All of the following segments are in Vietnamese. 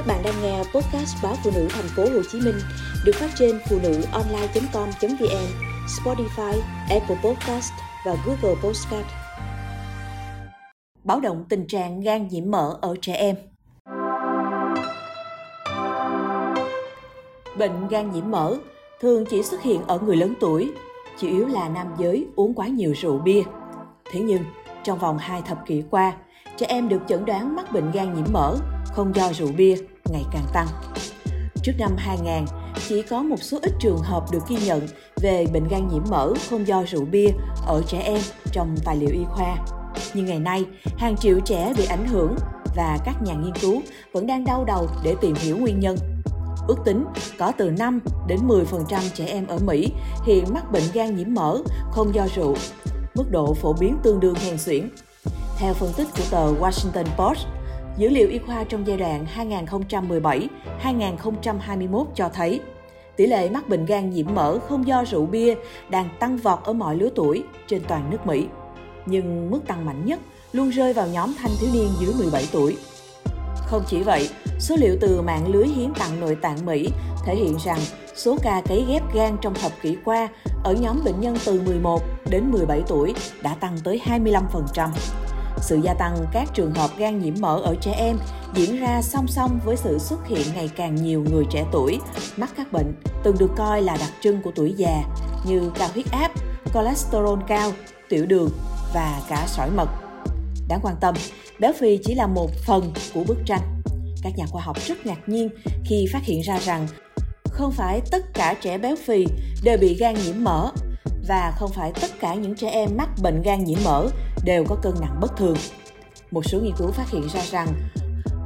Các bạn đang nghe podcast báo phụ nữ thành phố Hồ Chí Minh được phát trên phụ nữ online.com.vn, Spotify, Apple Podcast và Google Podcast. Báo động tình trạng gan nhiễm mỡ ở trẻ em. Bệnh gan nhiễm mỡ thường chỉ xuất hiện ở người lớn tuổi, chủ yếu là nam giới uống quá nhiều rượu bia. Thế nhưng, trong vòng 2 thập kỷ qua, trẻ em được chẩn đoán mắc bệnh gan nhiễm mỡ không do rượu bia ngày càng tăng. Trước năm 2000, chỉ có một số ít trường hợp được ghi nhận về bệnh gan nhiễm mỡ không do rượu bia ở trẻ em trong tài liệu y khoa. Nhưng ngày nay, hàng triệu trẻ bị ảnh hưởng và các nhà nghiên cứu vẫn đang đau đầu để tìm hiểu nguyên nhân. Ước tính có từ 5 đến 10% trẻ em ở Mỹ hiện mắc bệnh gan nhiễm mỡ không do rượu. Mức độ phổ biến tương đương hèn xuyễn. Theo phân tích của tờ Washington Post, dữ liệu y khoa trong giai đoạn 2017-2021 cho thấy tỷ lệ mắc bệnh gan nhiễm mỡ không do rượu bia đang tăng vọt ở mọi lứa tuổi trên toàn nước Mỹ. Nhưng mức tăng mạnh nhất luôn rơi vào nhóm thanh thiếu niên dưới 17 tuổi. Không chỉ vậy, số liệu từ mạng lưới hiến tặng nội tạng Mỹ thể hiện rằng số ca cấy ghép gan trong thập kỷ qua ở nhóm bệnh nhân từ 11 đến 17 tuổi đã tăng tới 25%. Sự gia tăng các trường hợp gan nhiễm mỡ ở trẻ em diễn ra song song với sự xuất hiện ngày càng nhiều người trẻ tuổi mắc các bệnh từng được coi là đặc trưng của tuổi già như cao huyết áp, cholesterol cao, tiểu đường và cả sỏi mật. Đáng quan tâm, béo phì chỉ là một phần của bức tranh. Các nhà khoa học rất ngạc nhiên khi phát hiện ra rằng không phải tất cả trẻ béo phì đều bị gan nhiễm mỡ và không phải tất cả những trẻ em mắc bệnh gan nhiễm mỡ đều có cân nặng bất thường. Một số nghiên cứu phát hiện ra rằng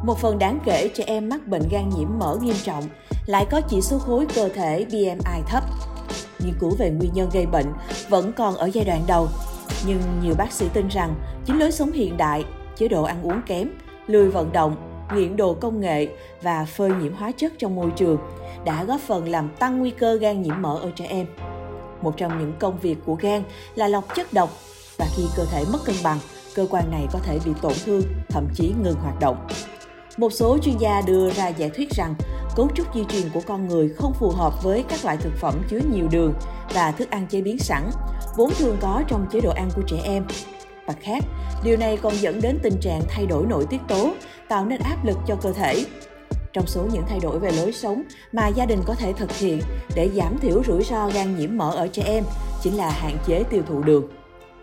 một phần đáng kể trẻ em mắc bệnh gan nhiễm mỡ nghiêm trọng lại có chỉ số khối cơ thể BMI thấp. Nghiên cứu về nguyên nhân gây bệnh vẫn còn ở giai đoạn đầu, nhưng nhiều bác sĩ tin rằng chính lối sống hiện đại, chế độ ăn uống kém, lười vận động, nghiện đồ công nghệ và phơi nhiễm hóa chất trong môi trường đã góp phần làm tăng nguy cơ gan nhiễm mỡ ở trẻ em. Một trong những công việc của gan là lọc chất độc và khi cơ thể mất cân bằng, cơ quan này có thể bị tổn thương, thậm chí ngừng hoạt động. Một số chuyên gia đưa ra giả thuyết rằng cấu trúc di truyền của con người không phù hợp với các loại thực phẩm chứa nhiều đường và thức ăn chế biến sẵn, vốn thường có trong chế độ ăn của trẻ em. Mặt khác, điều này còn dẫn đến tình trạng thay đổi nội tiết tố, tạo nên áp lực cho cơ thể. Trong số những thay đổi về lối sống mà gia đình có thể thực hiện để giảm thiểu rủi ro gan nhiễm mỡ ở trẻ em chính là hạn chế tiêu thụ đường.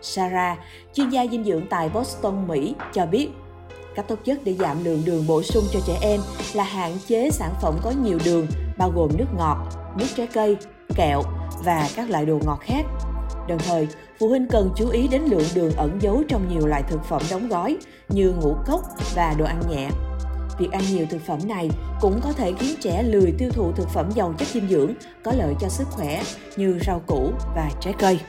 Sarah, chuyên gia dinh dưỡng tại Boston, Mỹ, cho biết cách tốt nhất để giảm lượng đường bổ sung cho trẻ em là hạn chế sản phẩm có nhiều đường, bao gồm nước ngọt, nước trái cây, kẹo và các loại đồ ngọt khác. Đồng thời, phụ huynh cần chú ý đến lượng đường ẩn giấu trong nhiều loại thực phẩm đóng gói như ngũ cốc và đồ ăn nhẹ. Việc ăn nhiều thực phẩm này cũng có thể khiến trẻ lười tiêu thụ thực phẩm giàu chất dinh dưỡng có lợi cho sức khỏe như rau củ và trái cây.